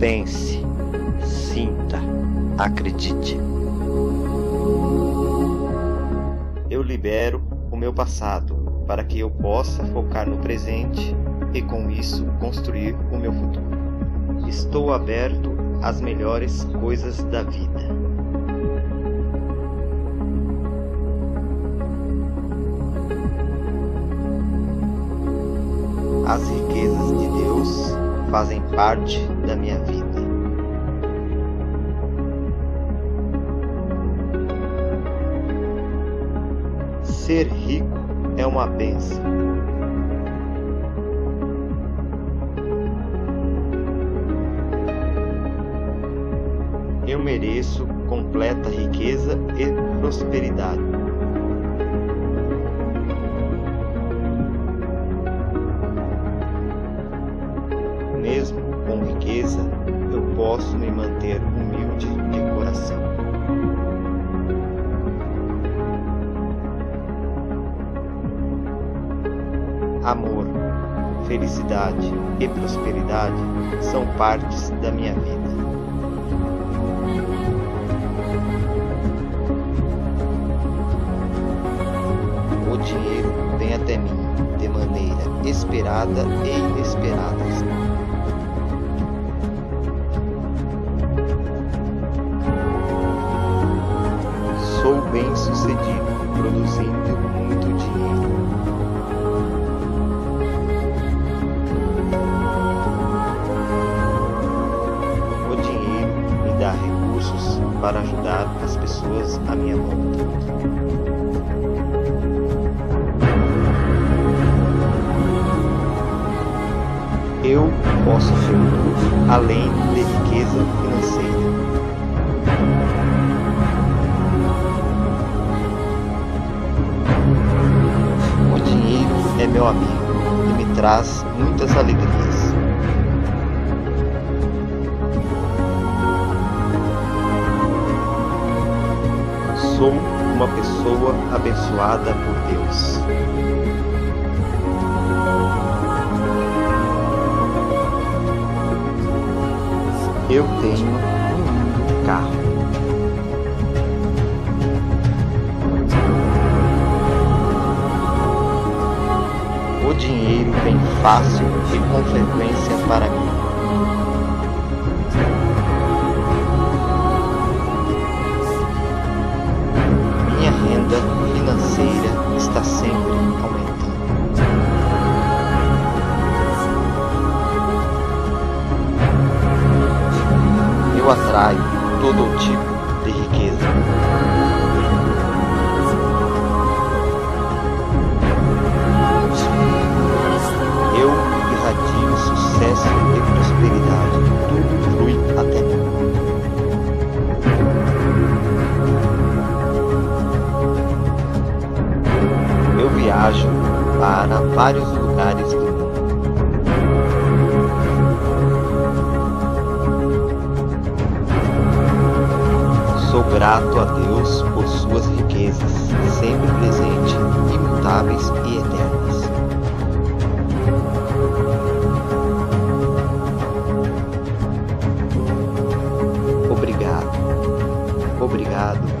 Pense, sinta, acredite. Eu libero o meu passado para que eu possa focar no presente e com isso construir o meu futuro. Estou aberto às melhores coisas da vida. As riquezas de Deus fazem parte da minha vida. Ser rico é uma benção. Eu mereço completa riqueza e prosperidade. Riqueza, eu posso me manter humilde de coração. Amor, felicidade e prosperidade são partes da minha vida. O dinheiro vem até mim de maneira esperada e inesperada. Bem sucedido produzindo muito dinheiro. O dinheiro me dá recursos para ajudar as pessoas à minha volta. Eu posso ser tudo além de riqueza financeira. É meu amigo e me traz muitas alegrias. Sou uma pessoa abençoada por Deus. Eu tenho um carro. O dinheiro vem fácil e com frequência para mim. Minha renda financeira está sempre aumentando. Eu atraio todo tipo de riqueza. viajo para vários lugares do mundo. Sou grato a Deus por suas riquezas, sempre presentes, imutáveis e eternas. Obrigado, obrigado